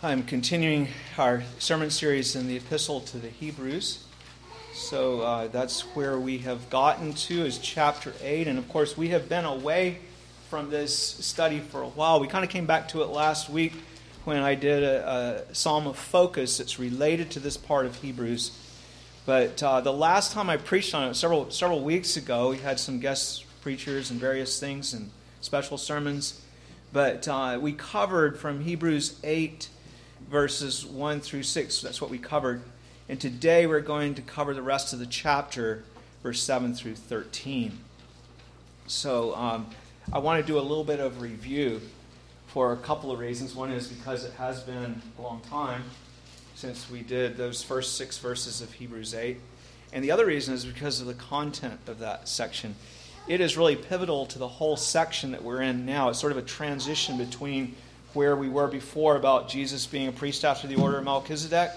I'm continuing our sermon series in the Epistle to the Hebrews. So uh, that's where we have gotten to is chapter 8. And of course, we have been away from this study for a while. We kind of came back to it last week when I did a, a psalm of focus that's related to this part of Hebrews. But uh, the last time I preached on it, several, several weeks ago, we had some guest preachers and various things and special sermons. But uh, we covered from Hebrews 8 verses 1 through 6. That's what we covered. And today we're going to cover the rest of the chapter, verse 7 through 13. So um, I want to do a little bit of review for a couple of reasons. One is because it has been a long time since we did those first six verses of Hebrews 8. And the other reason is because of the content of that section. It is really pivotal to the whole section that we're in now. It's sort of a transition between where we were before about Jesus being a priest after the order of Melchizedek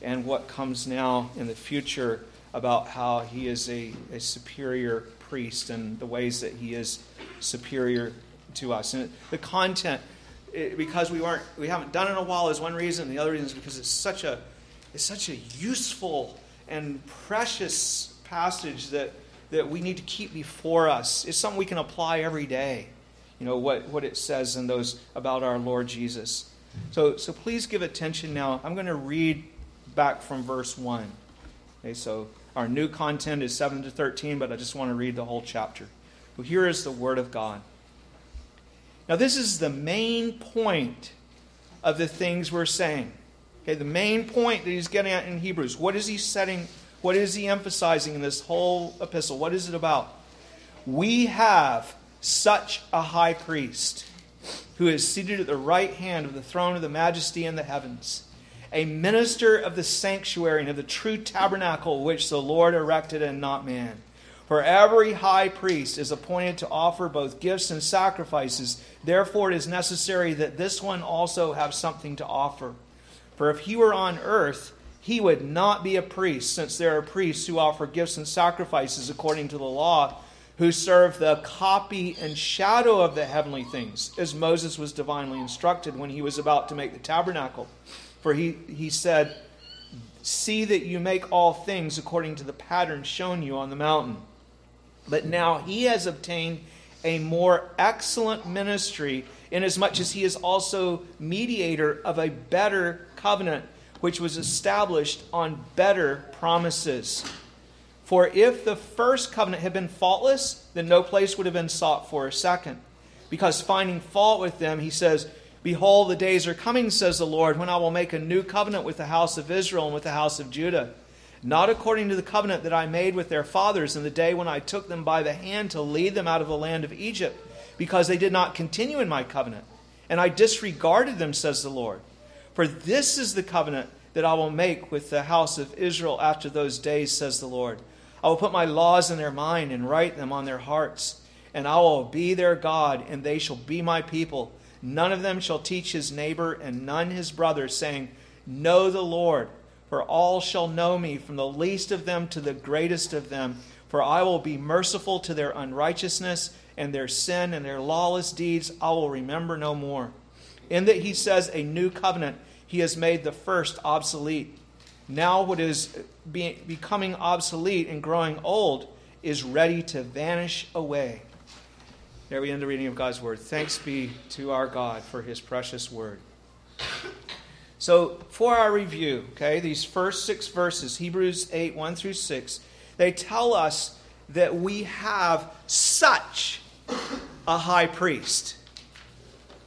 and what comes now in the future about how he is a, a superior priest and the ways that he is superior to us. And the content, it, because we weren't, we haven't done it in a while, is one reason. The other reason is because it's such a, it's such a useful and precious passage that that we need to keep before us. It's something we can apply every day you know, what, what it says in those about our Lord Jesus. So, so please give attention now. I'm going to read back from verse 1. Okay, so our new content is 7 to 13, but I just want to read the whole chapter. So here is the Word of God. Now, this is the main point of the things we're saying. Okay, the main point that he's getting at in Hebrews. What is he setting? What is he emphasizing in this whole epistle? What is it about? We have such a high priest who is seated at the right hand of the throne of the majesty in the heavens, a minister of the sanctuary and of the true tabernacle which the Lord erected and not man. For every high priest is appointed to offer both gifts and sacrifices. Therefore, it is necessary that this one also have something to offer. For if he were on earth, he would not be a priest, since there are priests who offer gifts and sacrifices according to the law who serve the copy and shadow of the heavenly things, as Moses was divinely instructed when he was about to make the tabernacle. For he, he said, See that you make all things according to the pattern shown you on the mountain. But now he has obtained a more excellent ministry, inasmuch as he is also mediator of a better covenant, which was established on better promises. For if the first covenant had been faultless, then no place would have been sought for a second. Because finding fault with them, he says, Behold, the days are coming, says the Lord, when I will make a new covenant with the house of Israel and with the house of Judah. Not according to the covenant that I made with their fathers in the day when I took them by the hand to lead them out of the land of Egypt, because they did not continue in my covenant. And I disregarded them, says the Lord. For this is the covenant that I will make with the house of Israel after those days, says the Lord. I will put my laws in their mind and write them on their hearts. And I will be their God, and they shall be my people. None of them shall teach his neighbor and none his brother, saying, Know the Lord, for all shall know me, from the least of them to the greatest of them. For I will be merciful to their unrighteousness, and their sin and their lawless deeds I will remember no more. In that he says, A new covenant, he has made the first obsolete. Now, what is becoming obsolete and growing old is ready to vanish away. There we end the reading of God's word. Thanks be to our God for his precious word. So, for our review, okay, these first six verses, Hebrews 8, 1 through 6, they tell us that we have such a high priest.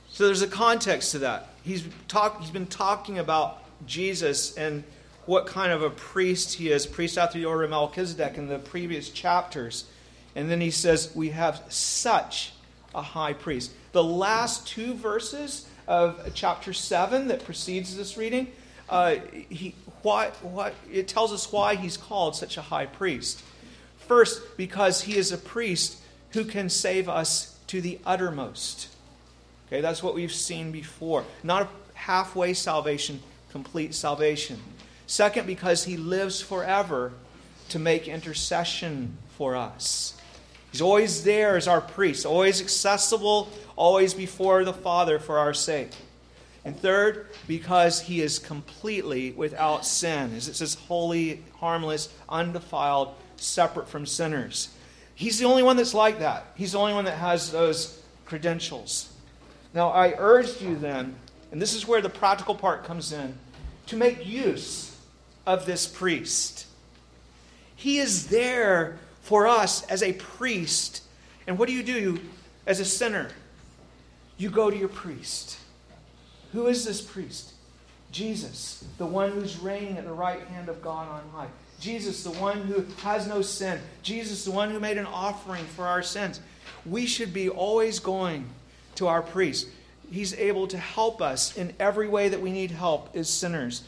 So, there's a context to that. He's, talk, he's been talking about Jesus and what kind of a priest he is, priest after the order of Melchizedek in the previous chapters. And then he says, We have such a high priest. The last two verses of chapter 7 that precedes this reading, uh, he, why, why, it tells us why he's called such a high priest. First, because he is a priest who can save us to the uttermost. Okay, that's what we've seen before. Not a halfway salvation, complete salvation. Second, because he lives forever to make intercession for us. He's always there as our priest, always accessible, always before the Father for our sake. And third, because he is completely without sin. As it says, holy, harmless, undefiled, separate from sinners. He's the only one that's like that. He's the only one that has those credentials. Now, I urged you then, and this is where the practical part comes in, to make use of this priest. He is there for us as a priest. And what do you do as a sinner? You go to your priest. Who is this priest? Jesus, the one who's reigning at the right hand of God on high. Jesus, the one who has no sin. Jesus, the one who made an offering for our sins. We should be always going to our priest. He's able to help us in every way that we need help as sinners.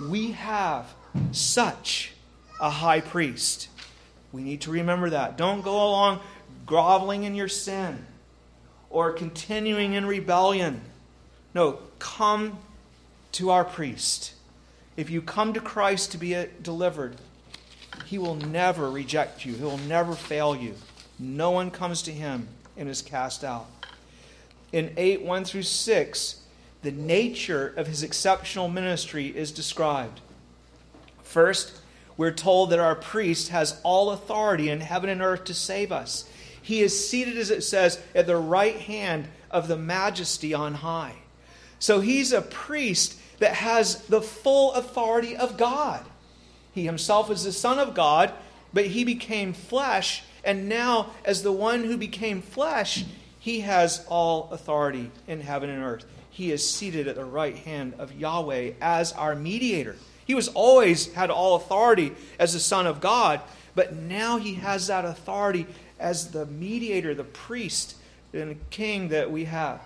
We have such a high priest. We need to remember that. Don't go along groveling in your sin or continuing in rebellion. No, come to our priest. If you come to Christ to be uh, delivered, he will never reject you, he will never fail you. No one comes to him and is cast out. In 8 1 through 6, the nature of his exceptional ministry is described. First, we're told that our priest has all authority in heaven and earth to save us. He is seated, as it says, at the right hand of the majesty on high. So he's a priest that has the full authority of God. He himself is the Son of God, but he became flesh, and now, as the one who became flesh, he has all authority in heaven and earth. He is seated at the right hand of Yahweh as our mediator. He was always had all authority as the Son of God, but now he has that authority as the mediator, the priest, and king that we have.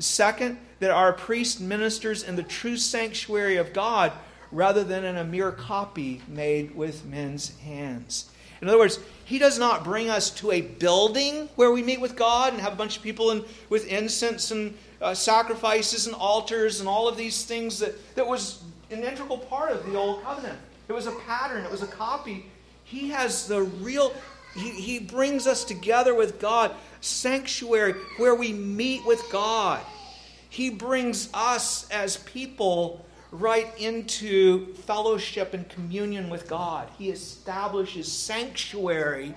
Second, that our priest ministers in the true sanctuary of God rather than in a mere copy made with men's hands. In other words, he does not bring us to a building where we meet with God and have a bunch of people in, with incense and uh, sacrifices and altars and all of these things that, that was an integral part of the old covenant. It was a pattern, it was a copy. He has the real, he, he brings us together with God, sanctuary where we meet with God. He brings us as people right into fellowship and communion with God. He establishes sanctuary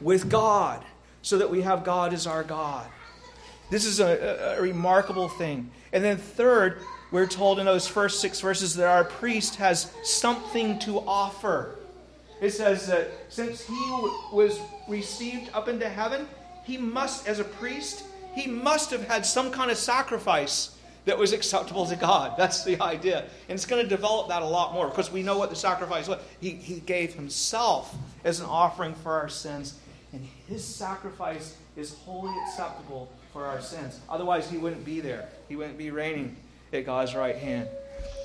with God so that we have God as our God. This is a, a, remarkable thing. And then, third, we're told in those first six verses that our priest has something to offer. It says that since he was received up into heaven, he must, as a priest, he must have had some kind of sacrifice that was acceptable to God. That's the idea. And it's going to develop that a lot more because we know what the sacrifice was. He, he gave himself as an offering for our sins, and his sacrifice is wholly acceptable for our sins. Otherwise, he wouldn't be there, he wouldn't be reigning at God's right hand.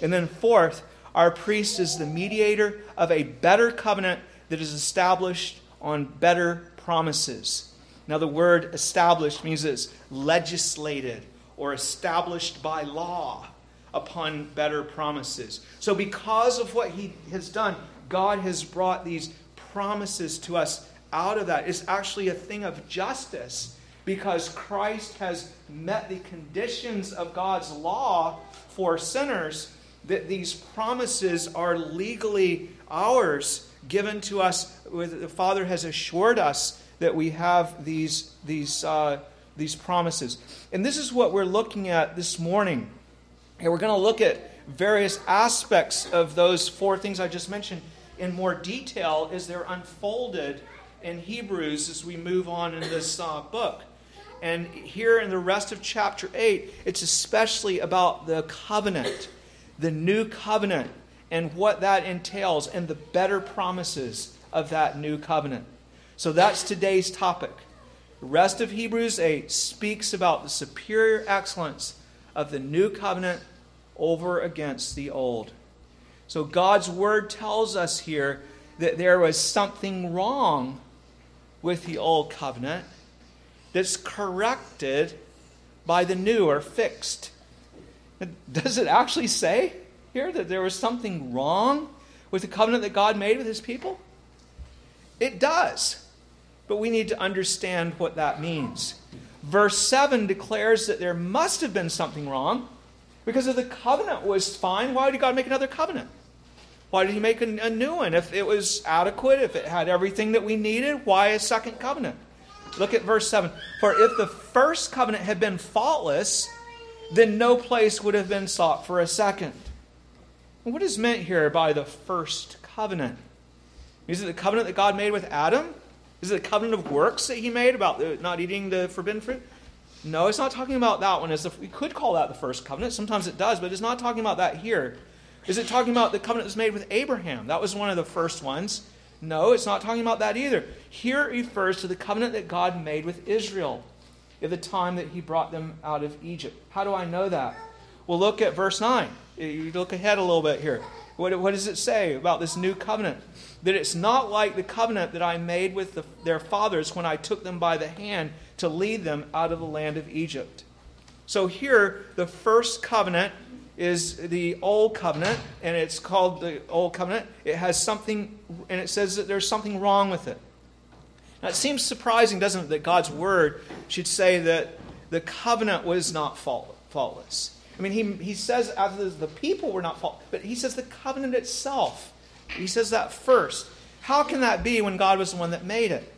And then, fourth, our priest is the mediator of a better covenant that is established on better promises. Now, the word established means it's legislated or established by law upon better promises. So, because of what he has done, God has brought these promises to us out of that. It's actually a thing of justice because Christ has met the conditions of God's law for sinners, that these promises are legally ours, given to us. The Father has assured us that we have these, these, uh, these promises. And this is what we're looking at this morning. And we're going to look at various aspects of those four things I just mentioned in more detail as they're unfolded in Hebrews as we move on in this uh, book. And here in the rest of chapter 8, it's especially about the covenant, the new covenant, and what that entails, and the better promises of that new covenant. So that's today's topic. The rest of Hebrews 8 speaks about the superior excellence of the new covenant over against the old. So God's word tells us here that there was something wrong with the old covenant that's corrected by the new or fixed. Does it actually say here that there was something wrong with the covenant that God made with his people? It does. But we need to understand what that means. Verse 7 declares that there must have been something wrong Because if the covenant was fine, why did God make another covenant? Why did he make a, a new one? If it was adequate, if it had everything that we needed, why a second covenant? Look at verse 7. For if the first covenant had been faultless, then no place would have been sought for a second. what is meant here by the first covenant? Is it the covenant that God made with Adam? Is it the covenant of works that he made about not eating the forbidden fruit? No, it's not talking about that one. We could call that the first covenant. Sometimes it does, but it's not talking about that here. Is it talking about the covenant that's made with Abraham? That was one of the first ones. No, it's not talking about that either. Here it refers to the covenant that God made with Israel at the time that he brought them out of Egypt. How do I know that? Well, look at verse 9. You look ahead a little bit here. What, what does it say about this new covenant? That it's not like the covenant that I made with the, their fathers when I took them by the hand to lead them out of the land of Egypt. So here, the first covenant is the old covenant, and it's called the old covenant. It has something, and it says that there's something wrong with it. Now, it seems surprising, doesn't it, that God's word should say that the covenant was not faultless. I mean, he, he says the people were not faultless, but he says the covenant itself. He says that first. How can that be when God was the one that made it?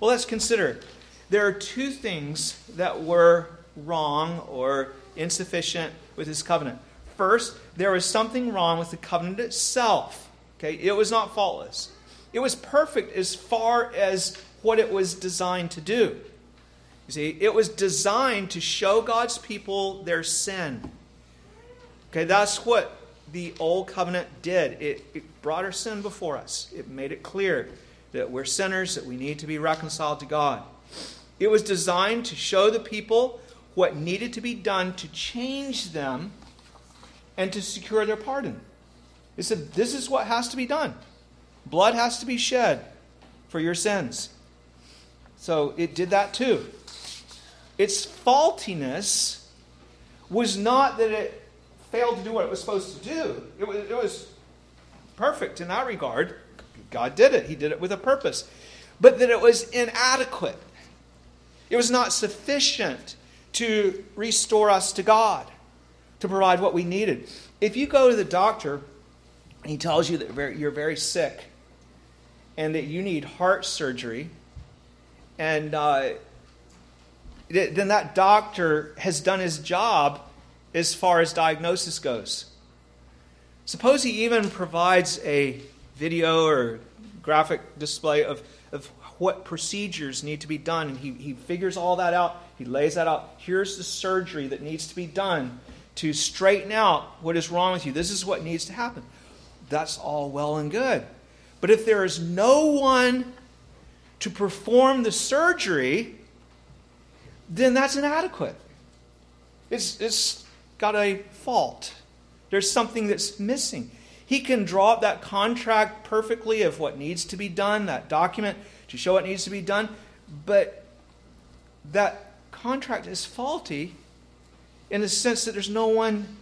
Well, let's consider. There are two things that were wrong or insufficient with his covenant. First, there was something wrong with the covenant itself. Okay, it was not faultless. It was perfect as far as what it was designed to do. You see, it was designed to show God's people their sin. Okay, that's what the old covenant did. It, it brought our sin before us. It made it clear that we're sinners, that we need to be reconciled to God. It was designed to show the people what needed to be done to change them and to secure their pardon. It said, This is what has to be done. Blood has to be shed for your sins. So it did that too. Its faultiness was not that it failed to do what it was supposed to do, it was, it was perfect in that regard. God did it, He did it with a purpose. But that it was inadequate, it was not sufficient to restore us to God, to provide what we needed. If you go to the doctor and he tells you that you're very sick and that you need heart surgery, and uh, then that doctor has done his job as far as diagnosis goes. Suppose he even provides a video or graphic display of, of what procedures need to be done, and he, he figures all that out he lays that out. Here's the surgery that needs to be done to straighten out what is wrong with you. This is what needs to happen. That's all well and good. But if there is no one to perform the surgery, then that's inadequate. It's, it's got a fault. There's something that's missing. He can draw up that contract perfectly of what needs to be done, that document to show what needs to be done, but that contract is faulty in the sense that there's no one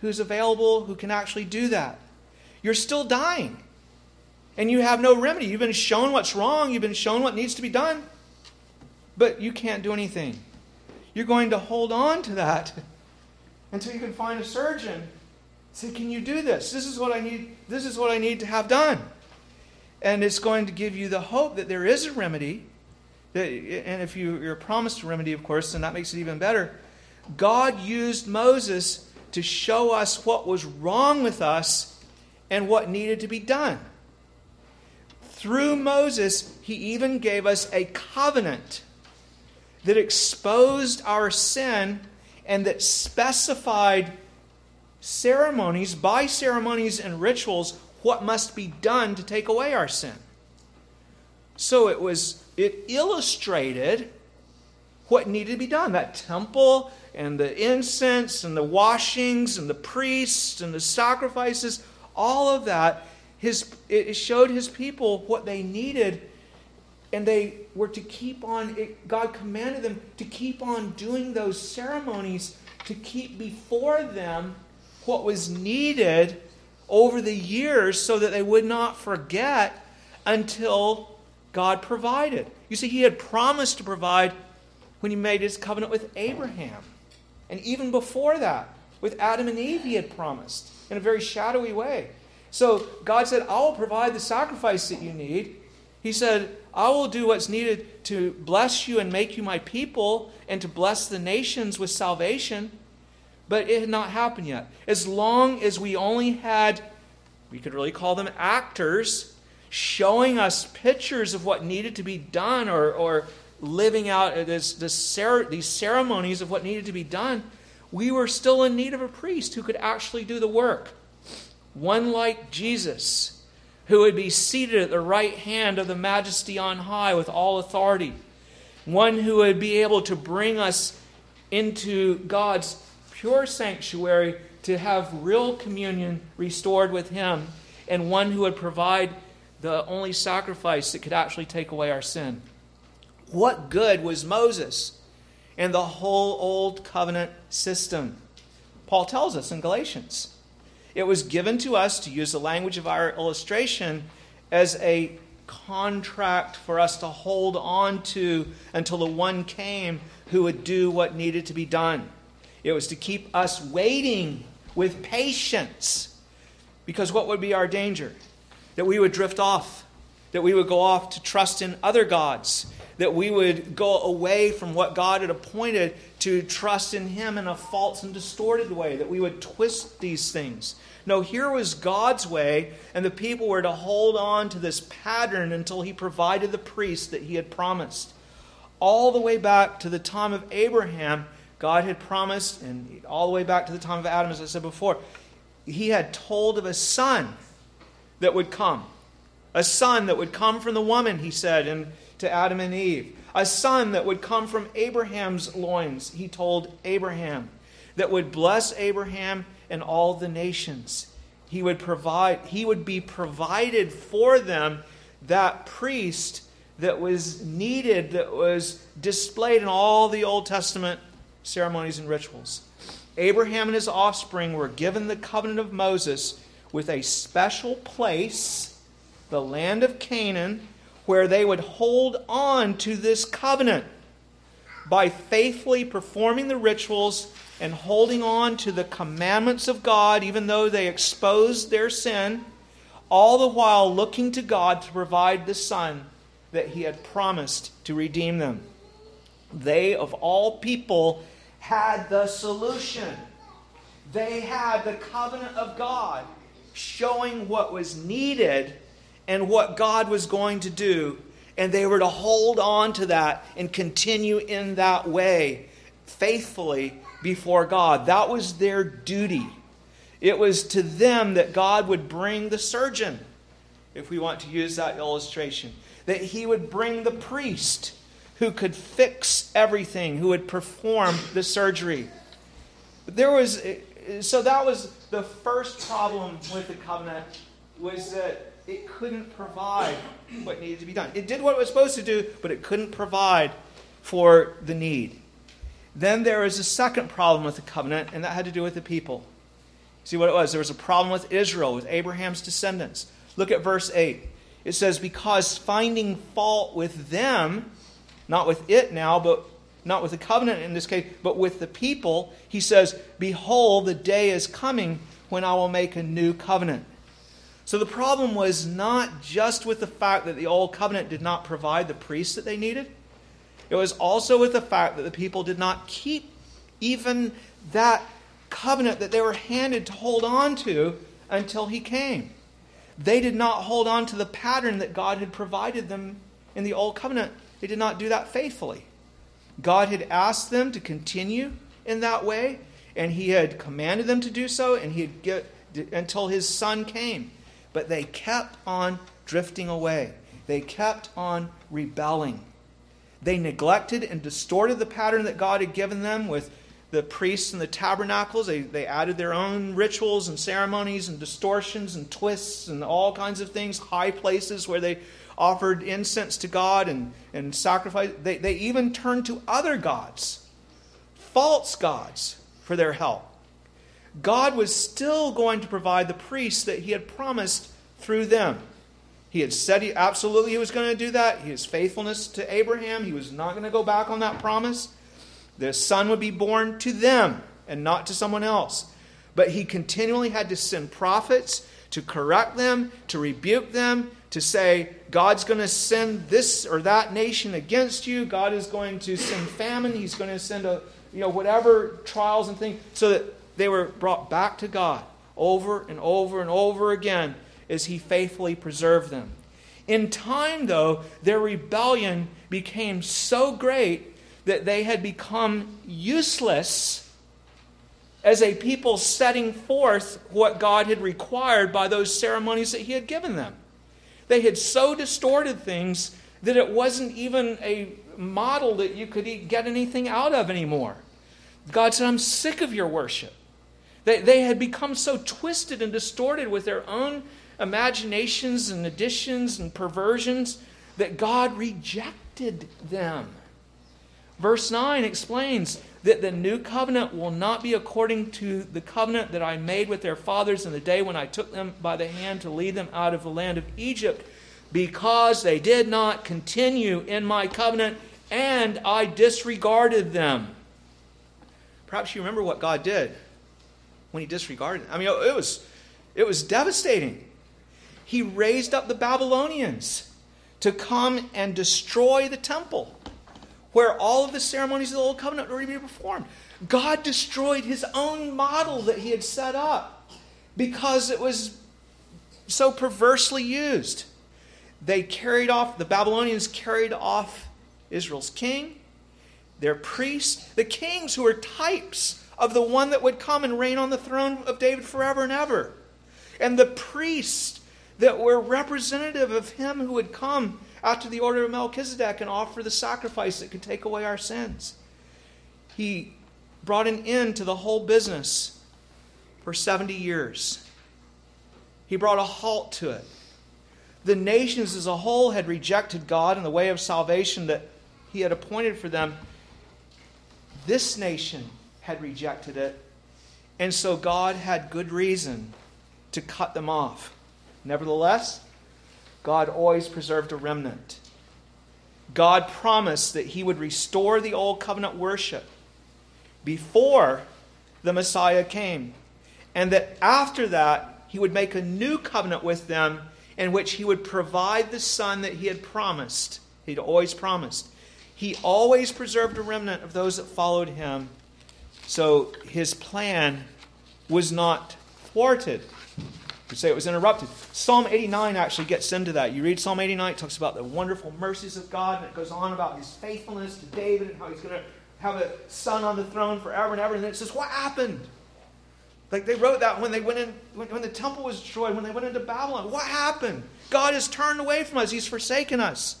who's available who can actually do that. You're still dying. And you have no remedy. You've been shown what's wrong, you've been shown what needs to be done, but you can't do anything. You're going to hold on to that until you can find a surgeon. Say, can you do this? This is what I need. This is what I need to have done. And it's going to give you the hope that there is a remedy and if you, you're promised a remedy, of course, then that makes it even better. God used Moses to show us what was wrong with us and what needed to be done. Through Moses, he even gave us a covenant that exposed our sin and that specified ceremonies, by ceremonies and rituals, what must be done to take away our sin. So it was it illustrated what needed to be done. That temple and the incense and the washings and the priests and the sacrifices, all of that, his, it showed his people what they needed. And they were to keep on, it, God commanded them to keep on doing those ceremonies, to keep before them what was needed over the years so that they would not forget until God provided. You see, He had promised to provide when He made His covenant with Abraham. And even before that, With Adam and Eve, he had promised in a very shadowy way. So God said, I will provide the sacrifice that you need. He said, I will do what's needed to bless you and make you my people and to bless the nations with salvation. But it had not happened yet. As long as we only had, we could really call them actors, showing us pictures of what needed to be done or, or living out this, this, these ceremonies of what needed to be done, we were still in need of a priest who could actually do the work. One like Jesus, who would be seated at the right hand of the majesty on high with all authority. One who would be able to bring us into God's pure sanctuary to have real communion restored with Him, and one who would provide the only sacrifice that could actually take away our sin. What good was Moses and the whole Old Covenant system? Paul tells us in Galatians. It was given to us, to use the language of our illustration, as a contract for us to hold on to until the one came who would do what needed to be done. It was to keep us waiting with patience. Because what would be our danger? That we would drift off, that we would go off to trust in other gods, that we would go away from what God had appointed to trust in Him in a false and distorted way, that we would twist these things. No, here was God's way, and the people were to hold on to this pattern until He provided the priest that He had promised. All the way back to the time of Abraham, God had promised, and all the way back to the time of Adam, as I said before, He had told of a son that would come. A son that would come from the woman, He said, and to Adam and Eve. A son that would come from Abraham's loins, he told Abraham, that would bless Abraham and all the nations. He would provide, he would be provided for them that priest that was needed, that was displayed in all the Old Testament ceremonies and rituals. Abraham and his offspring were given the covenant of Moses with a special place, the land of Canaan, where they would hold on to this covenant by faithfully performing the rituals and holding on to the commandments of God, even though they exposed their sin, all the while looking to God to provide the Son that He had promised to redeem them. They, of all people, had the solution. They had the covenant of God showing what was needed and what God was going to do. And they were to hold on to that and continue in that way faithfully before God. That was their duty. It was to them that God would bring the surgeon, if we want to use that illustration, that he would bring the priest who could fix everything, who would perform the surgery. There was so that was the first problem with the covenant was that it couldn't provide what needed to be done. It did what it was supposed to do, but it couldn't provide for the need. Then there is a second problem with the covenant, and that had to do with the people. See what it was? There was a problem with Israel, with Abraham's descendants. Look at verse 8. It says, Because finding fault with them, not with it now, but not with the covenant in this case, but with the people, he says, Behold, the day is coming when I will make a new covenant so the problem was not just with the fact that the old covenant did not provide the priests that they needed, it was also with the fact that the people did not keep even that covenant that they were handed to hold on to until he came. They did not hold on to the pattern that God had provided them in the old covenant. They did not do that faithfully. God had asked them to continue in that way, and he had commanded them to do so, and he had get, until his son came. But they kept on drifting away, they kept on rebelling. They neglected and distorted the pattern that God had given them with the priests and the tabernacles. They, they added their own rituals and ceremonies and distortions and twists and all kinds of things, high places where they offered incense to God and, and sacrifice. They, they even turned to other gods, false gods, for their help. God was still going to provide the priests that he had promised through them. He had said he absolutely he was going to do that. His faithfulness to Abraham, he was not going to go back on that promise. The son would be born to them and not to someone else. But he continually had to send prophets to correct them, to rebuke them, to say, God's going to send this or that nation against you. God is going to send famine. He's going to send a, you know, whatever trials and things, so that they were brought back to God over and over and over again as He faithfully preserved them. In time, though, their rebellion became so great that they had become useless as a people setting forth what God had required by those ceremonies that He had given them. They had so distorted things that it wasn't even a model that you could get anything out of anymore. God said, I'm sick of your worship. They, they had become so twisted and distorted with their own imaginations and additions and perversions that God rejected them. Verse 9 explains that the new covenant will not be according to the covenant that I made with their fathers in the day when I took them by the hand to lead them out of the land of Egypt, because they did not continue in my covenant and I disregarded them. Perhaps you remember what God did when he disregarded them. I mean, it was, it was devastating. He raised up the Babylonians to come and destroy the temple where all of the ceremonies of the Old Covenant were to be performed. God destroyed his own model that he had set up because it was so perversely used. They carried off, the Babylonians carried off Israel's king, their priests, the kings who were types of the one that would come and reign on the throne of David forever and ever. And the priests that were representative of him who would come after the order of Melchizedek and offer the sacrifice that could take away our sins. He brought an end to the whole business for 70 years. He brought a halt to it. The nations as a whole had rejected God and the way of salvation that He had appointed for them. This nation had rejected it, and so God had good reason to cut them off. Nevertheless, God always preserved a remnant. God promised that He would restore the old covenant worship before the Messiah came, and that after that, He would make a new covenant with them in which He would provide the Son that He had promised. He'd always promised. He always preserved a remnant of those that followed Him, so His plan was not thwarted say it was interrupted. Psalm 89 actually gets into that. You read Psalm 89, it talks about the wonderful mercies of God, and it goes on about his faithfulness to David and how he's going to have a son on the throne forever and ever. And then it says, What happened? Like they wrote that when they went in, when, when the temple was destroyed, when they went into Babylon. What happened? God has turned away from us, He's forsaken us.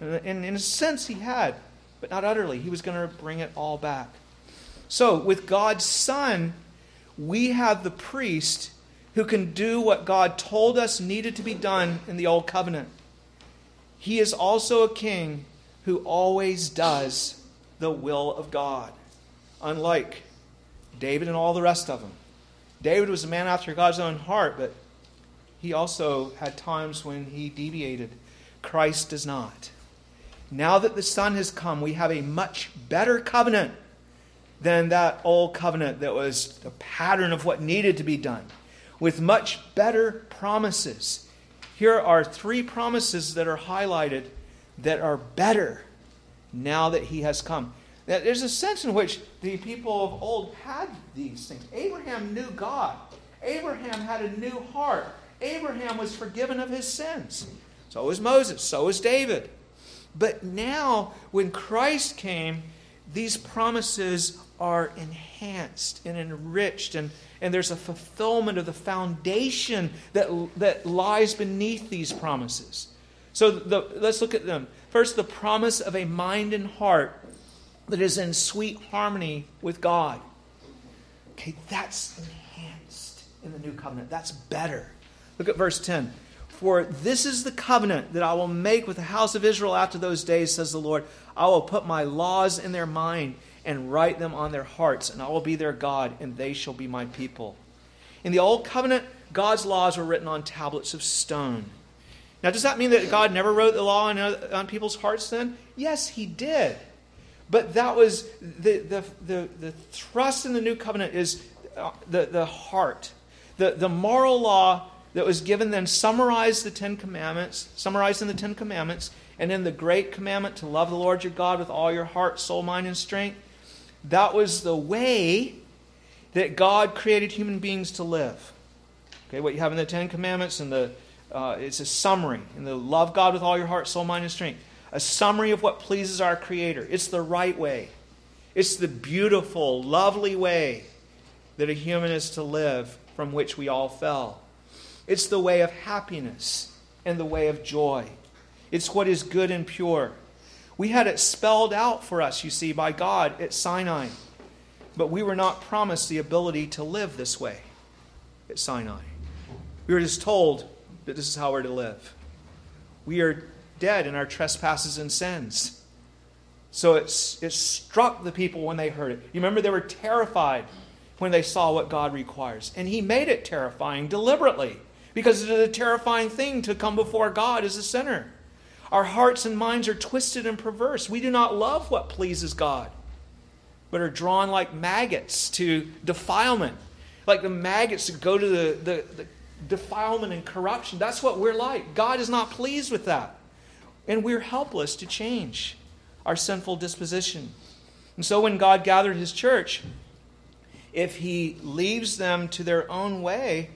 And, and in a sense, He had, but not utterly. He was going to bring it all back. So, with God's Son, we have the priest who can do what God told us needed to be done in the Old Covenant. He is also a king who always does the will of God, unlike David and all the rest of them. David was a man after God's own heart, but he also had times when he deviated. Christ does not. Now that the Son has come, we have a much better covenant than that old covenant that was the pattern of what needed to be done with much better promises. Here are three promises that are highlighted that are better now that he has come. Now, there's a sense in which the people of old had these things. Abraham knew God, Abraham had a new heart. Abraham was forgiven of his sins. So was Moses, so was David. But now, when Christ came, these promises are enhanced and enriched and and there's a fulfillment of the foundation that, that lies beneath these promises. So the, let's look at them. First, the promise of a mind and heart that is in sweet harmony with God. Okay, that's enhanced in the new covenant. That's better. Look at verse 10. For this is the covenant that I will make with the house of Israel after those days, says the Lord. I will put my laws in their mind and write them on their hearts, and I will be their God, and they shall be my people. In the Old Covenant, God's laws were written on tablets of stone. Now, does that mean that God never wrote the law on, on people's hearts then? Yes, He did. But that was the, the, the, the thrust in the new covenant is uh, the, the heart. The, the moral law that was given then summarized the Ten Commandments, summarized in the Ten Commandments, and in the great commandment to love the Lord your God with all your heart, soul, mind, and strength. That was the way that God created human beings to live. Okay, what you have in the Ten Commandments and the uh, it's a summary. And the love God with all your heart, soul, mind, and strength. A summary of what pleases our Creator. It's the right way. It's the beautiful, lovely way that a human is to live from which we all fell. It's the way of happiness and the way of joy. It's what is good and pure. We had it spelled out for us, you see, by God at Sinai. But we were not promised the ability to live this way at Sinai. We were just told that this is how we're to live. We are dead in our trespasses and sins. So it's, it struck the people when they heard it. You remember they were terrified when they saw what God requires. And He made it terrifying deliberately because it is a terrifying thing to come before God as a sinner. Our hearts and minds are twisted and perverse. We do not love what pleases God, but are drawn like maggots to defilement, like the maggots that go to the, the, the defilement and corruption. That's what we're like. God is not pleased with that. And we're helpless to change our sinful disposition. And so when God gathered his church, if he leaves them to their own way,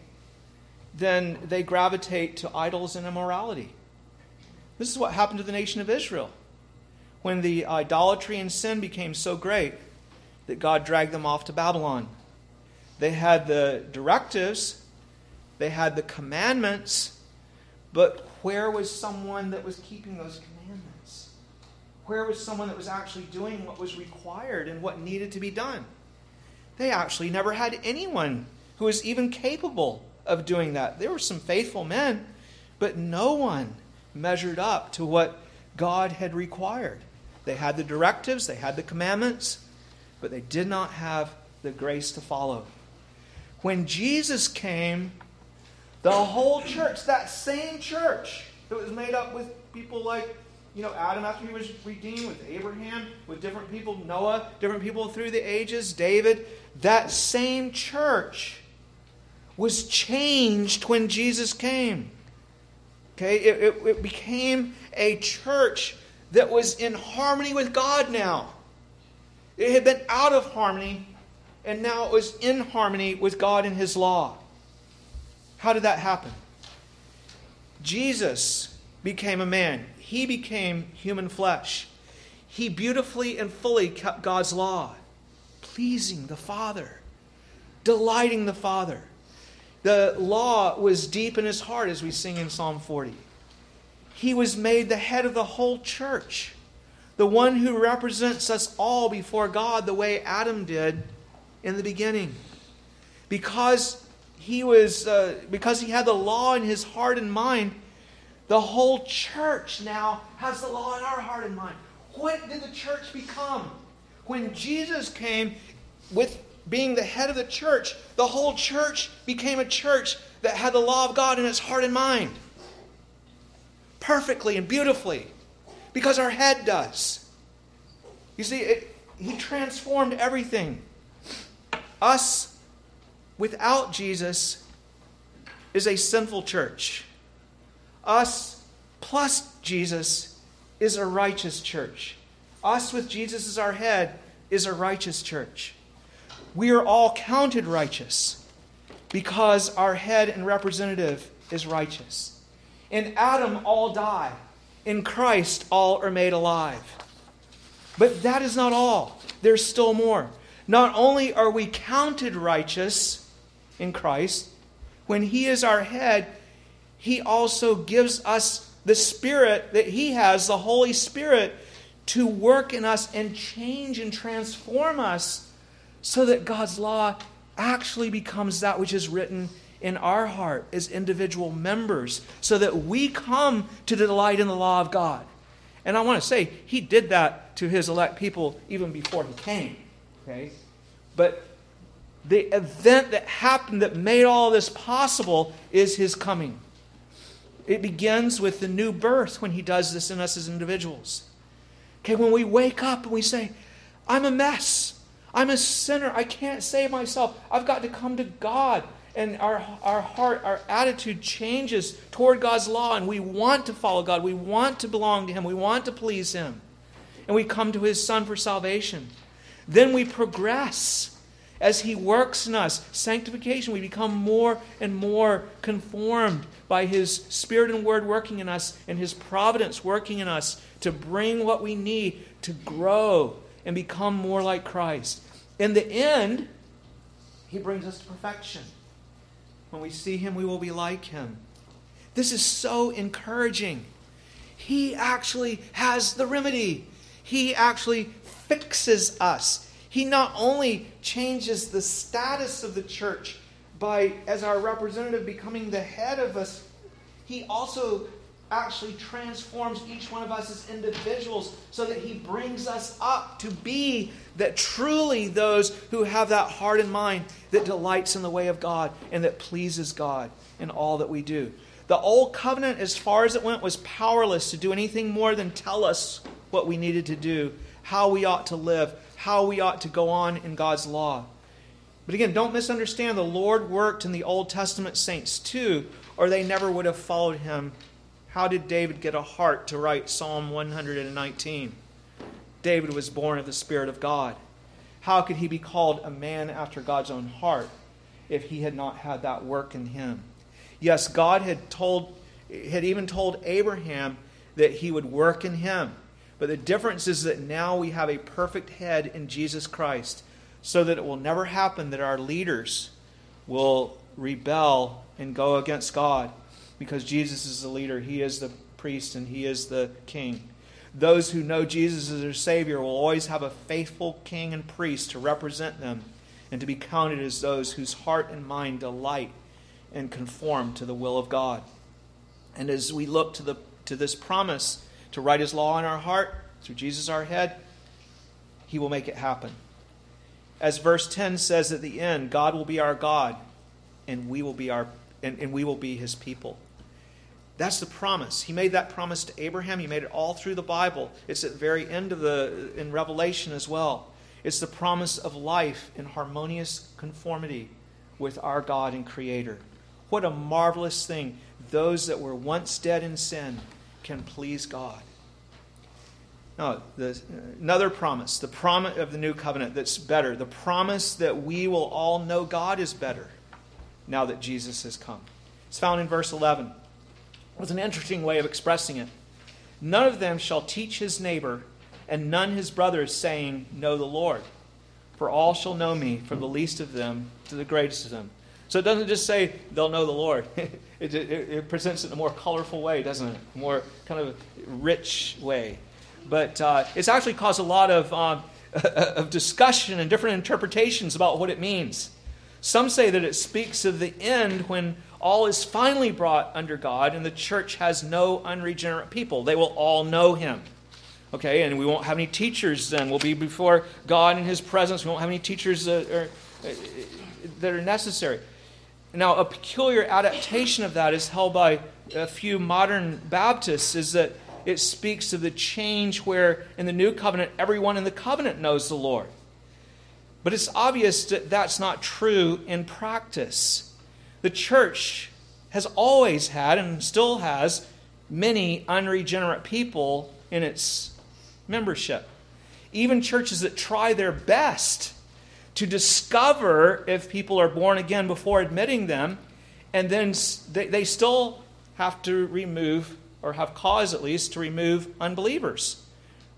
then they gravitate to idols and immorality. This is what happened to the nation of Israel. When the idolatry and sin became so great that God dragged them off to Babylon. They had the directives, they had the commandments, but where was someone that was keeping those commandments? Where was someone that was actually doing what was required and what needed to be done? They actually never had anyone who was even capable of doing that. There were some faithful men, but no one measured up to what God had required. They had the directives, they had the commandments, but they did not have the grace to follow. When Jesus came, the whole church, that same church that was made up with people like, you know, Adam after he was redeemed, with Abraham, with different people, Noah, different people through the ages, David, that same church was changed when Jesus came. Okay, it, it, it, became a church that was in harmony with God now. It had been out of harmony, and now it was in harmony with God and His law. How did that happen? Jesus became a man, he became human flesh. He beautifully and fully kept God's law, pleasing the Father, delighting the Father. The law was deep in his heart, as we sing in Psalm 40. He was made the head of the whole church, the one who represents us all before God the way Adam did in the beginning. Because he was uh, because he had the law in his heart and mind the whole church now has the law in our heart and mind what did the church become when jesus came with being the head of the church the whole church became a church that had the law of god in its heart and mind perfectly and beautifully because our head does you see it, he transformed everything us without Jesus is a sinful church. Us plus Jesus is a righteous church. Us with Jesus as our head is a righteous church. We are all counted righteous because our head and representative is righteous. In Adam, all die. In Christ, all are made alive. But that is not all. There's still more. Not only are we counted righteous, in Christ, when He is our head, He also gives us the Spirit that He has, the Holy Spirit, to work in us and change and transform us so that God's law actually becomes that which is written in our heart as individual members, so that we come to delight in the law of God. And I want to say, He did that to His elect people even before He came. Okay? But the event that happened that made all this possible is his coming. It begins with the new birth when he does this in us as individuals. Okay, when we wake up and we say, I'm a mess. I'm a sinner. I can't save myself. I've got to come to God. And our, our heart, our attitude changes toward God's law, and we want to follow God. We want to belong to Him. We want to please Him. And we come to His Son for salvation. Then we progress as He works in us. Sanctification, we become more and more conformed by His Spirit and Word working in us and His providence working in us to bring what we need to grow and become more like Christ. In the end, He brings us to perfection. When we see Him, we will be like Him. This is so encouraging. He actually has the remedy, He actually fixes us. He not only changes the status of the church by, as our representative, becoming the head of us, he also actually transforms each one of us as individuals so that he brings us up to be that truly those who have that heart and mind that delights in the way of God and that pleases God in all that we do. The old covenant, as far as it went, was powerless to do anything more than tell us what we needed to do, how we ought to live, how we ought to go on in God's law. But again, don't misunderstand. The Lord worked in the Old Testament saints too, or they never would have followed him. How did David get a heart to write Psalm 119? David was born of the Spirit of God. How could he be called a man after God's own heart if he had not had that work in him? Yes, God had told had even told Abraham that he would work in him. But the difference is that now we have a perfect head in Jesus Christ, so that it will never happen that our leaders will rebel and go against God because Jesus is the leader, He is the priest, and He is the king. Those who know Jesus as their Savior will always have a faithful king and priest to represent them and to be counted as those whose heart and mind delight and conform to the will of God. And as we look to, the, to this promise, to write his law in our heart through Jesus our head, he will make it happen. As verse 10 says at the end, God will be our God and we will be our and, and we will be his people. That's the promise. He made that promise to Abraham. He made it all through the Bible. It's at the very end of the in Revelation as well. It's the promise of life in harmonious conformity with our God and Creator. What a marvelous thing. Those that were once dead in sin can please God. Now, the, another promise, the promise of the new covenant that's better, the promise that we will all know God is better now that Jesus has come. It's found in verse 11. Was an interesting way of expressing it. None of them shall teach his neighbor, and none his brothers, saying, Know the Lord. For all shall know me, from the least of them to the greatest of them. So it doesn't just say they'll know the Lord. it, it, it, presents it in a more colorful way, doesn't it? A more kind of rich way. But uh, it's actually caused a lot of, um, of discussion and different interpretations about what it means. Some say that it speaks of the end when all is finally brought under God and the church has no unregenerate people. They will all know Him. Okay, and we won't have any teachers then. We'll be before God in His presence. We won't have any teachers uh, that are, uh, that are necessary. Now, a peculiar adaptation of that is held by a few modern Baptists is that it speaks of the change where in the new covenant, everyone in the covenant knows the Lord. But it's obvious that that's not true in practice. The church has always had and still has many unregenerate people in its membership. Even churches that try their best to discover if people are born again before admitting them, and then they, they still have to remove, or have cause at least, to remove unbelievers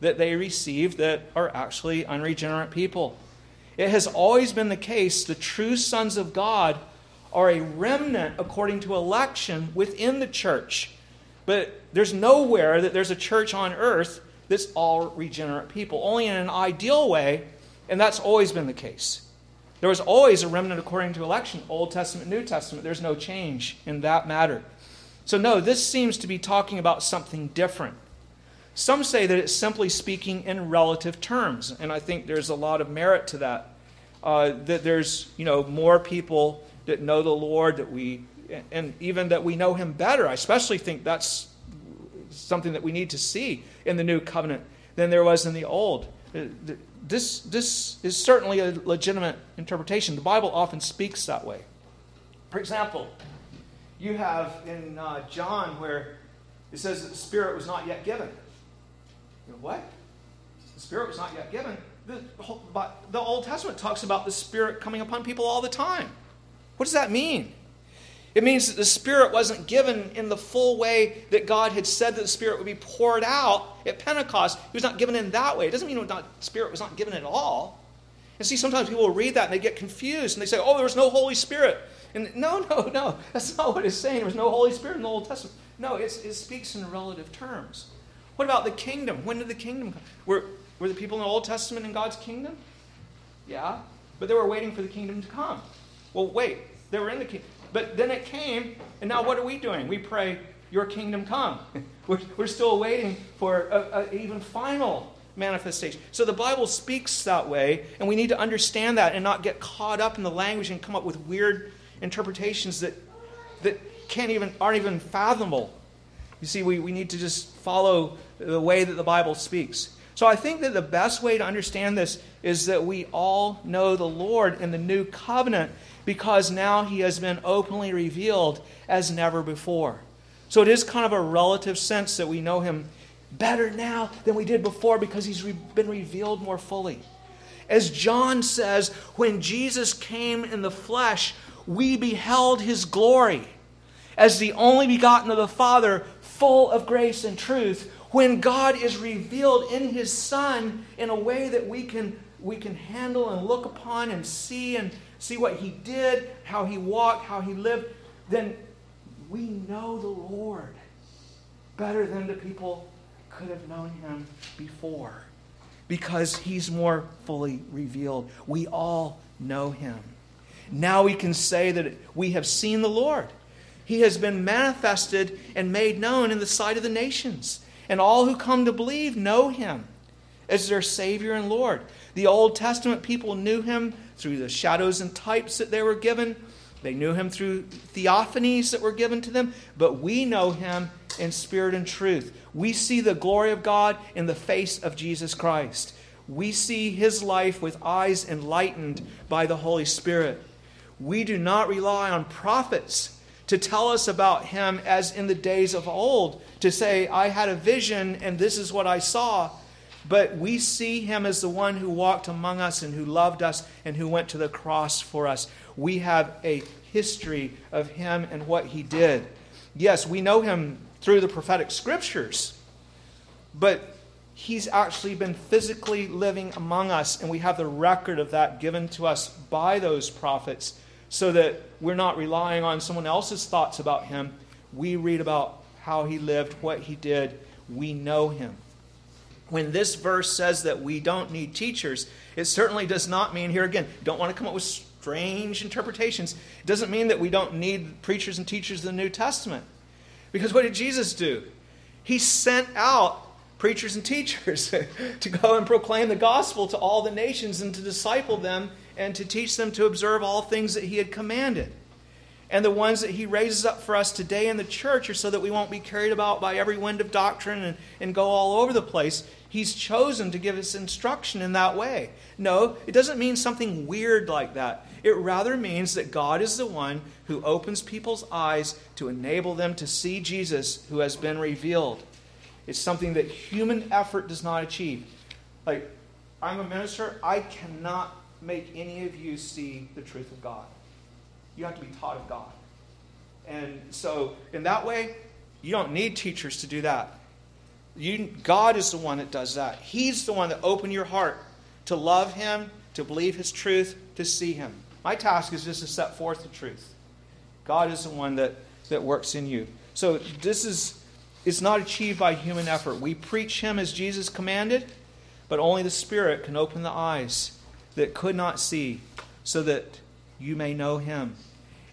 that they receive that are actually unregenerate people. It has always been the case the true sons of God are a remnant according to election within the church. But there's nowhere that there's a church on earth that's all regenerate people. Only in an ideal way and that's always been the case. There was always a remnant according to election, Old Testament, New Testament. There's no change in that matter. So, no, this seems to be talking about something different. Some say that it's simply speaking in relative terms, and I think there's a lot of merit to that. Uh, that there's, you know, more people that know the Lord, that we, and even that we know Him better. I especially think that's something that we need to see in the new covenant than there was in the old. this, this is certainly a legitimate interpretation. The Bible often speaks that way. For example, you have in uh, John where it says that the Spirit was not yet given. You know, what? The Spirit was not yet given. The, whole, the Old Testament talks about the Spirit coming upon people all the time. What does that mean? It means that the Spirit wasn't given in the full way that God had said that the Spirit would be poured out at Pentecost. He was not given in that way. It doesn't mean the Spirit was not given at all. And see, sometimes people read that and they get confused and they say, oh, there was no Holy Spirit. And no, no, no. That's not what it's saying. There was no Holy Spirit in the Old Testament. No, it speaks in relative terms. What about the kingdom? When did the kingdom come? Were, were the people in the Old Testament in God's kingdom? Yeah, but they were waiting for the kingdom to come. Well, wait, they were in the kingdom. But then it came, and now what are we doing? We pray, Your kingdom come. we're, we're still waiting for an even final manifestation. So the Bible speaks that way, and we need to understand that and not get caught up in the language and come up with weird interpretations that, that can't even, aren't even fathomable. You see, we, we need to just follow the way that the Bible speaks. So I think that the best way to understand this is that we all know the Lord in the new covenant because now he has been openly revealed as never before. So it is kind of a relative sense that we know him better now than we did before because he's been revealed more fully. As John says, when Jesus came in the flesh, we beheld his glory as the only begotten of the Father, full of grace and truth. When God is revealed in his Son in a way that we can, we can handle and look upon and see and see what he did, how he walked, how he lived, then we know the Lord better than the people could have known him before because he's more fully revealed. We all know him. Now we can say that we have seen the Lord. He has been manifested and made known in the sight of the nations, and all who come to believe know him as their Savior and Lord. The Old Testament people knew him through the shadows and types that they were given. They knew him through theophanies that were given to them, but we know him in spirit and truth. We see the glory of God in the face of Jesus Christ. We see his life with eyes enlightened by the Holy Spirit. We do not rely on prophets to tell us about him as in the days of old, to say, I had a vision and this is what I saw. But we see him as the one who walked among us and who loved us and who went to the cross for us. We have a history of him and what he did. Yes, we know him through the prophetic scriptures, but he's actually been physically living among us, and we have the record of that given to us by those prophets so that we're not relying on someone else's thoughts about him. We read about how he lived, what he did. We know him. When this verse says that we don't need teachers, it certainly does not mean, here again, don't want to come up with strange interpretations. It doesn't mean that we don't need preachers and teachers in the New Testament. Because what did Jesus do? He sent out preachers and teachers to go and proclaim the gospel to all the nations and to disciple them and to teach them to observe all things that he had commanded. And the ones that he raises up for us today in the church are so that we won't be carried about by every wind of doctrine and, and go all over the place. He's chosen to give us instruction in that way. No, it doesn't mean something weird like that. It rather means that God is the one who opens people's eyes to enable them to see Jesus who has been revealed. It's something that human effort does not achieve. Like, I'm a minister, I cannot make any of you see the truth of God. You have to be taught of God. And so, in that way, you don't need teachers to do that. You, God is the one that does that. He's the one that opened your heart to love Him, to believe His truth, to see Him. My task is just to set forth the truth. God is the one that, that works in you. So this is it's not achieved by human effort. We preach Him as Jesus commanded, but only the Spirit can open the eyes that could not see, so that you may know him.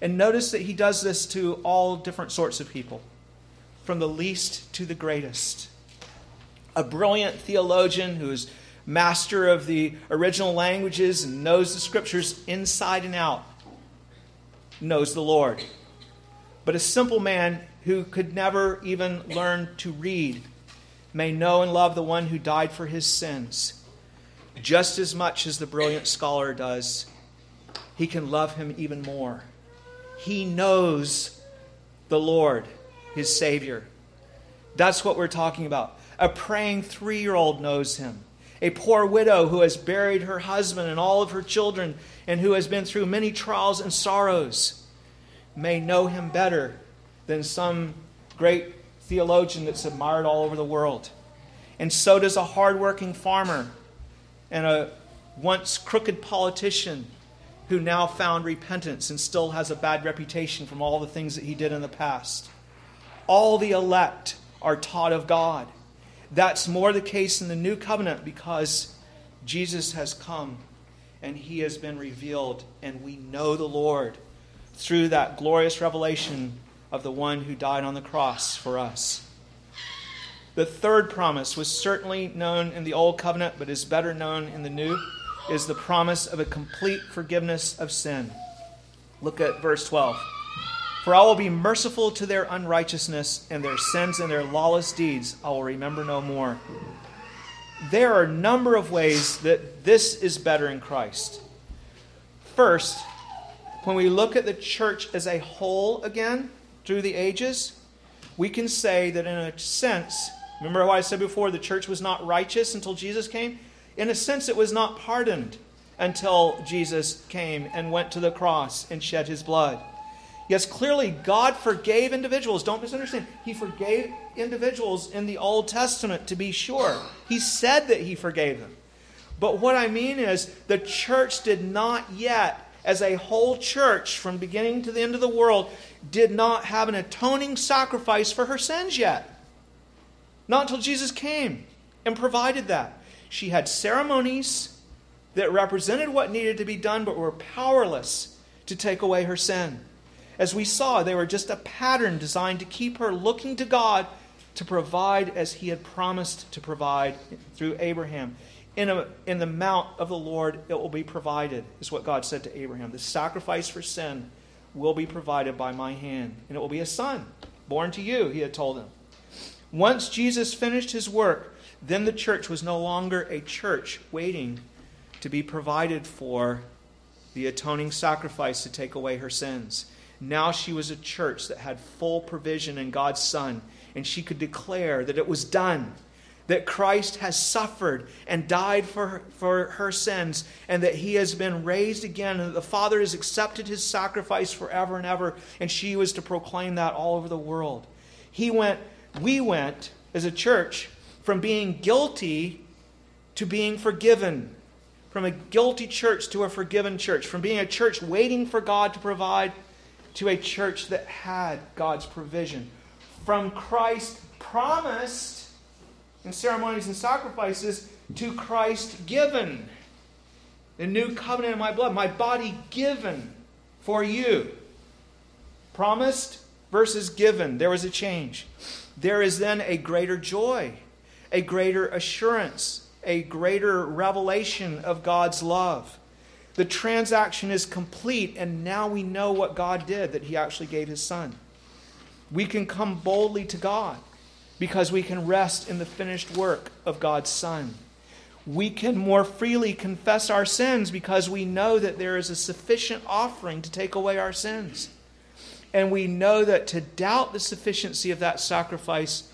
And notice that he does this to all different sorts of people, from the least to the greatest. A brilliant theologian who is master of the original languages and knows the scriptures inside and out knows the Lord. But a simple man who could never even learn to read may know and love the one who died for his sins just as much as the brilliant scholar does, he can love him even more. He knows the Lord, his Savior. That's what we're talking about. A praying three year old knows him. A poor widow who has buried her husband and all of her children and who has been through many trials and sorrows may know him better than some great theologian that's admired all over the world. And so does a hardworking farmer and a once crooked politician who now found repentance and still has a bad reputation from all the things that he did in the past. All the elect are taught of God. That's more the case in the new covenant because Jesus has come and he has been revealed, and we know the Lord through that glorious revelation of the one who died on the cross for us. The third promise was certainly known in the Old Covenant, but is better known in the New, is the promise of a complete forgiveness of sin. Look at verse 12. For I will be merciful to their unrighteousness, and their sins and their lawless deeds I will remember no more. There are a number of ways that this is better in Christ. First, when we look at the church as a whole again through the ages, we can say that in a sense, remember what I said before, the church was not righteous until Jesus came? In a sense, it was not pardoned until Jesus came and went to the cross and shed his blood. Yes, clearly God forgave individuals. Don't misunderstand. He forgave individuals in the Old Testament, to be sure. He said that He forgave them. But what I mean is, the church did not yet, as a whole church from beginning to the end of the world, did not have an atoning sacrifice for her sins yet. Not until Jesus came and provided that. She had ceremonies that represented what needed to be done, but were powerless to take away her sin. As we saw, they were just a pattern designed to keep her looking to God to provide as he had promised to provide through Abraham. In, a, in the mount of the Lord, it will be provided, is what God said to Abraham. The sacrifice for sin will be provided by my hand, and it will be a son born to you, he had told him. Once Jesus finished his work, then the church was no longer a church waiting to be provided for the atoning sacrifice to take away her sins. Now she was a church that had full provision in God's Son, and she could declare that it was done, that Christ has suffered and died for her, for her sins, and that he has been raised again, and that the Father has accepted his sacrifice forever and ever, and she was to proclaim that all over the world. He went, we went as a church from being guilty to being forgiven. From a guilty church to a forgiven church. From being a church waiting for God to provide to a church that had God's provision. From Christ promised in ceremonies and sacrifices to Christ given. The new covenant in my blood, my body given for you. Promised versus given. There was a change. There is then a greater joy, a greater assurance, a greater revelation of God's love. The transaction is complete, and now we know what God did, that He actually gave His Son. We can come boldly to God because we can rest in the finished work of God's Son. We can more freely confess our sins because we know that there is a sufficient offering to take away our sins. And we know that to doubt the sufficiency of that sacrifice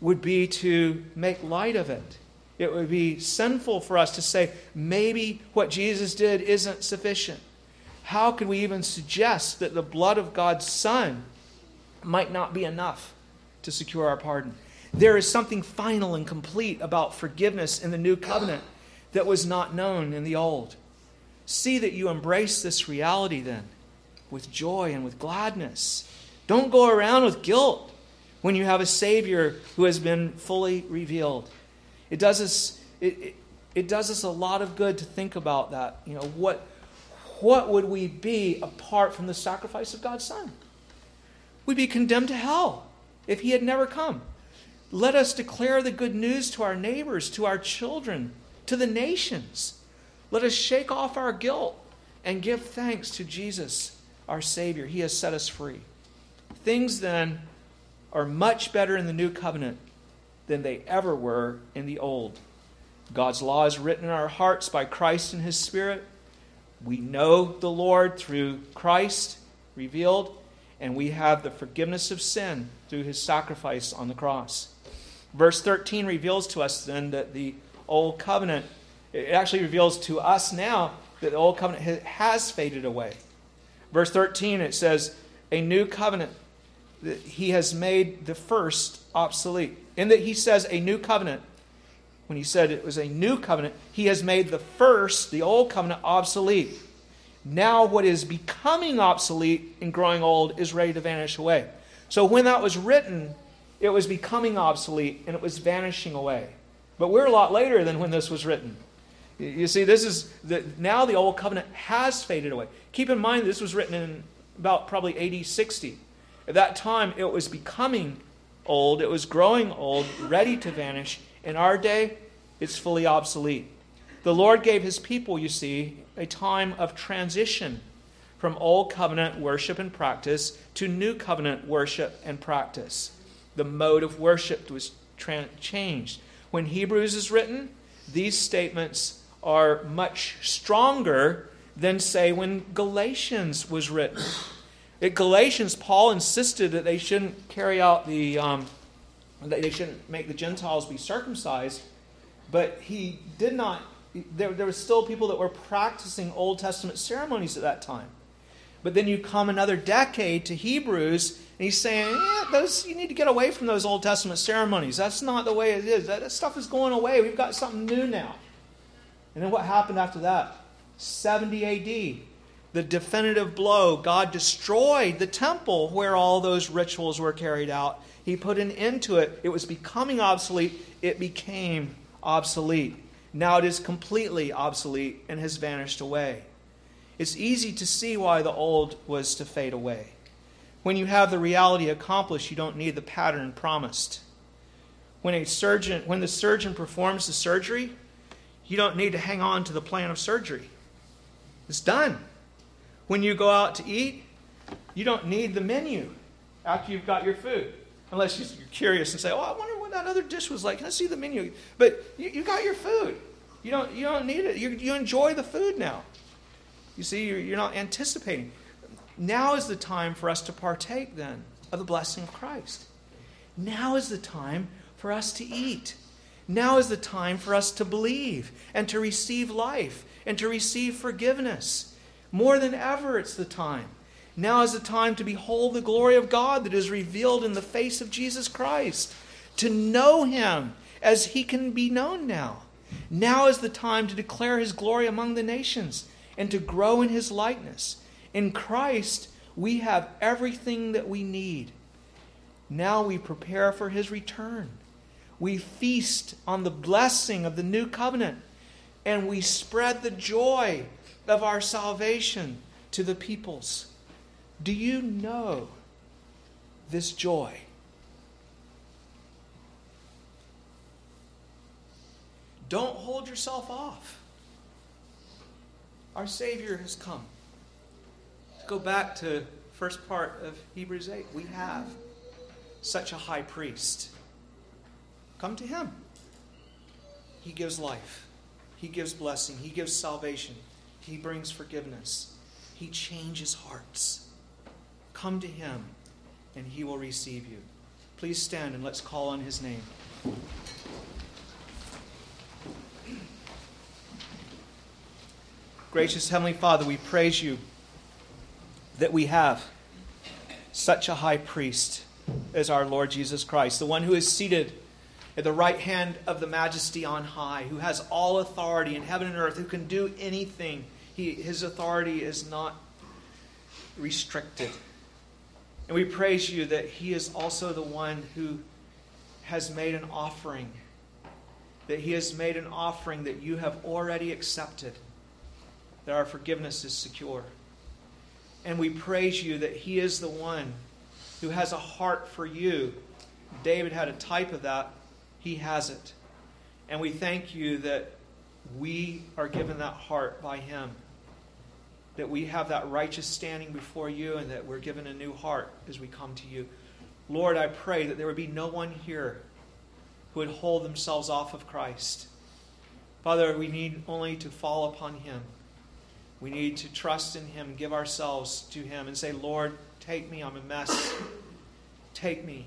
would be to make light of it it would be sinful for us to say, maybe what Jesus did isn't sufficient. How could we even suggest that the blood of God's Son might not be enough to secure our pardon? There is something final and complete about forgiveness in the new covenant that was not known in the old. See that you embrace this reality then with joy and with gladness. Don't go around with guilt when you have a Savior who has been fully revealed. It does us, it, it, it does us a lot of good to think about that. You know, what, what would we be apart from the sacrifice of God's Son? We'd be condemned to hell if He had never come. Let us declare the good news to our neighbors, to our children, to the nations. Let us shake off our guilt and give thanks to Jesus, our Savior. He has set us free. Things then are much better in the new covenant than they ever were in the old. God's law is written in our hearts by Christ and His Spirit. We know the Lord through Christ revealed, and we have the forgiveness of sin through His sacrifice on the cross. Verse 13 reveals to us then that the old covenant, it actually reveals to us now that the old covenant has faded away. Verse 13, it says, A new covenant, he has made the first obsolete. In that he says a new covenant, when he said it was a new covenant, he has made the first, the old covenant, obsolete. Now, what is becoming obsolete and growing old is ready to vanish away. So, when that was written, it was becoming obsolete and it was vanishing away. But we're a lot later than when this was written. You see, this is the, now the old covenant has faded away. Keep in mind, this was written in about probably AD 60. At that time, it was becoming old, it was growing old, ready to vanish. In our day, it's fully obsolete. The Lord gave his people, you see, a time of transition from old covenant worship and practice to new covenant worship and practice. The mode of worship was tra- changed. When Hebrews is written, these statements are much stronger than, say, when Galatians was written. At Galatians, Paul insisted that they shouldn't carry out the, um, that they shouldn't make the Gentiles be circumcised, but he did not. There, there were still people that were practicing Old Testament ceremonies at that time. But then you come another decade to Hebrews, and he's saying, yeah, those, you need to get away from those Old Testament ceremonies. That's not the way it is. That, that stuff is going away. We've got something new now. And then what happened after that? 70 AD, the definitive blow. God destroyed the temple where all those rituals were carried out. He put an end to it. It was becoming obsolete. It became obsolete. Now it is completely obsolete and has vanished away. It's easy to see why the old was to fade away. When you have the reality accomplished, you don't need the pattern promised. When a surgeon when the surgeon performs the surgery, you don't need to hang on to the plan of surgery. It's done. When you go out to eat, you don't need the menu after you've got your food. Unless you're curious and say, oh, I wonder what that other dish was like. Can I see the menu? But you, you got your food. You don't, you don't need it. You, you enjoy the food now. You see, you're, you're not anticipating. Now is the time for us to partake then of the blessing of Christ. Now is the time for us to eat. Now is the time for us to believe and to receive life and to receive forgiveness. More than ever, it's the time. Now is the time to behold the glory of God that is revealed in the face of Jesus Christ, to know Him as He can be known now. Now is the time to declare His glory among the nations and to grow in His likeness. In Christ, we have everything that we need. Now we prepare for His return we feast on the blessing of the new covenant and we spread the joy of our salvation to the peoples. Do you know this joy? Don't hold yourself off. Our Savior has come. Let's Go back to first part of Hebrews 8. We have such a high priest Come to Him. He gives life, He gives blessing, He gives salvation, He brings forgiveness, He changes hearts. Come to Him, and He will receive you. Please stand and let's call on His name. Gracious Heavenly Father, we praise you that we have such a high priest as our Lord Jesus Christ, the one who is seated at the right hand of the majesty on high, who has all authority in heaven and earth, who can do anything. He, his authority is not restricted. And we praise you that he is also the one who has made an offering, that he has made an offering that you have already accepted, that our forgiveness is secure. And we praise you that he is the one who has a heart for you. David had a type of that he has it. And we thank you that we are given that heart by Him. That we have that righteous standing before you and that we're given a new heart as we come to you. Lord, I pray that there would be no one here who would hold themselves off of Christ. Father, we need only to fall upon Him. We need to trust in Him, give ourselves to Him, and say, Lord, take me. I'm a mess. Take me.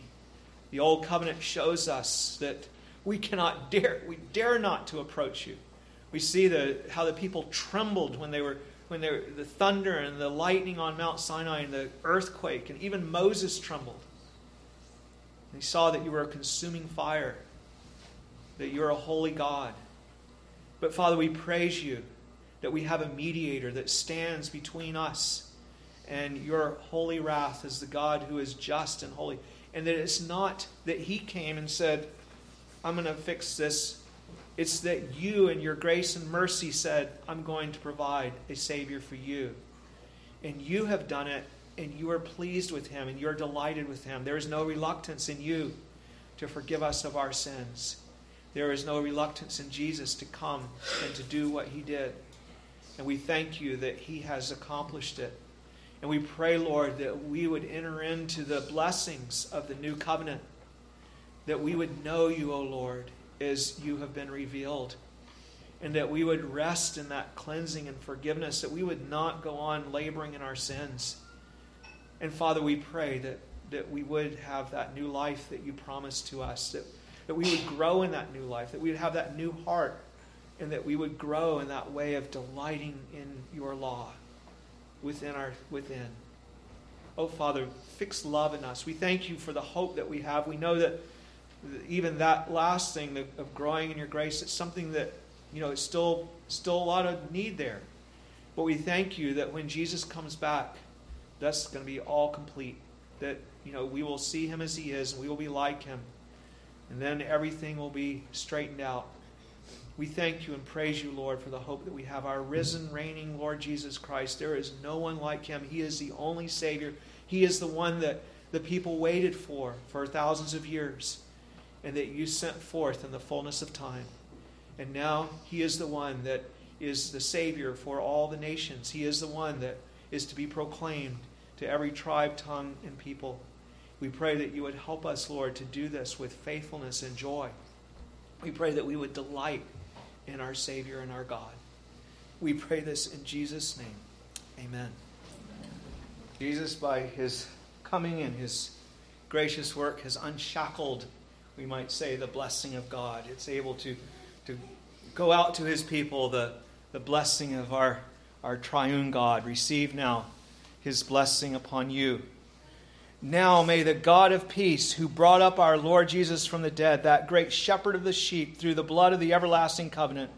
The old covenant shows us that we cannot dare, we dare not to approach you. We see the, how the people trembled when they were when they were, the thunder and the lightning on Mount Sinai and the earthquake, and even Moses trembled. He saw that you were a consuming fire, that you're a holy God. But Father, we praise you that we have a mediator that stands between us and your holy wrath as the God who is just and holy. And that it's not that he came and said, I'm going to fix this. It's that you and your grace and mercy said, I'm going to provide a Savior for you. And you have done it, and you are pleased with him, and you're delighted with him. There is no reluctance in you to forgive us of our sins. There is no reluctance in Jesus to come and to do what he did. And we thank you that he has accomplished it. And we pray, Lord, that we would enter into the blessings of the new covenant, that we would know you, O Lord, as you have been revealed, and that we would rest in that cleansing and forgiveness, that we would not go on laboring in our sins. And Father, we pray that, that we would have that new life that you promised to us, that, that we would grow in that new life, that we would have that new heart, and that we would grow in that way of delighting in your law within our within. Oh Father, fix love in us. We thank you for the hope that we have. We know that even that last thing of growing in your grace, it's something that you know it's still still a lot of need there. But we thank you that when Jesus comes back, that's going to be all complete. That you know we will see him as he is, and we will be like him, and then everything will be straightened out. We thank you and praise you, Lord, for the hope that we have. Our risen, reigning Lord Jesus Christ. There is no one like him. He is the only Savior. He is the one that the people waited for for thousands of years and that you sent forth in the fullness of time. And now he is the one that is the Savior for all the nations. He is the one that is to be proclaimed to every tribe, tongue, and people. We pray that you would help us, Lord, to do this with faithfulness and joy. We pray that we would delight in our Savior and our God. We pray this in Jesus' name. Amen. Jesus, by his coming and his gracious work, has unshackled, we might say, the blessing of God. It's able to, to go out to his people, the, the blessing of our, our triune God. Receive now his blessing upon you. Now may the God of peace, who brought up our Lord Jesus from the dead, that great shepherd of the sheep, through the blood of the everlasting covenant,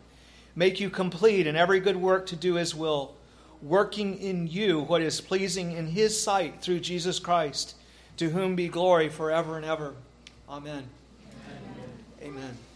make you complete in every good work to do his will, working in you what is pleasing in his sight through Jesus Christ, to whom be glory forever and ever. Amen. Amen.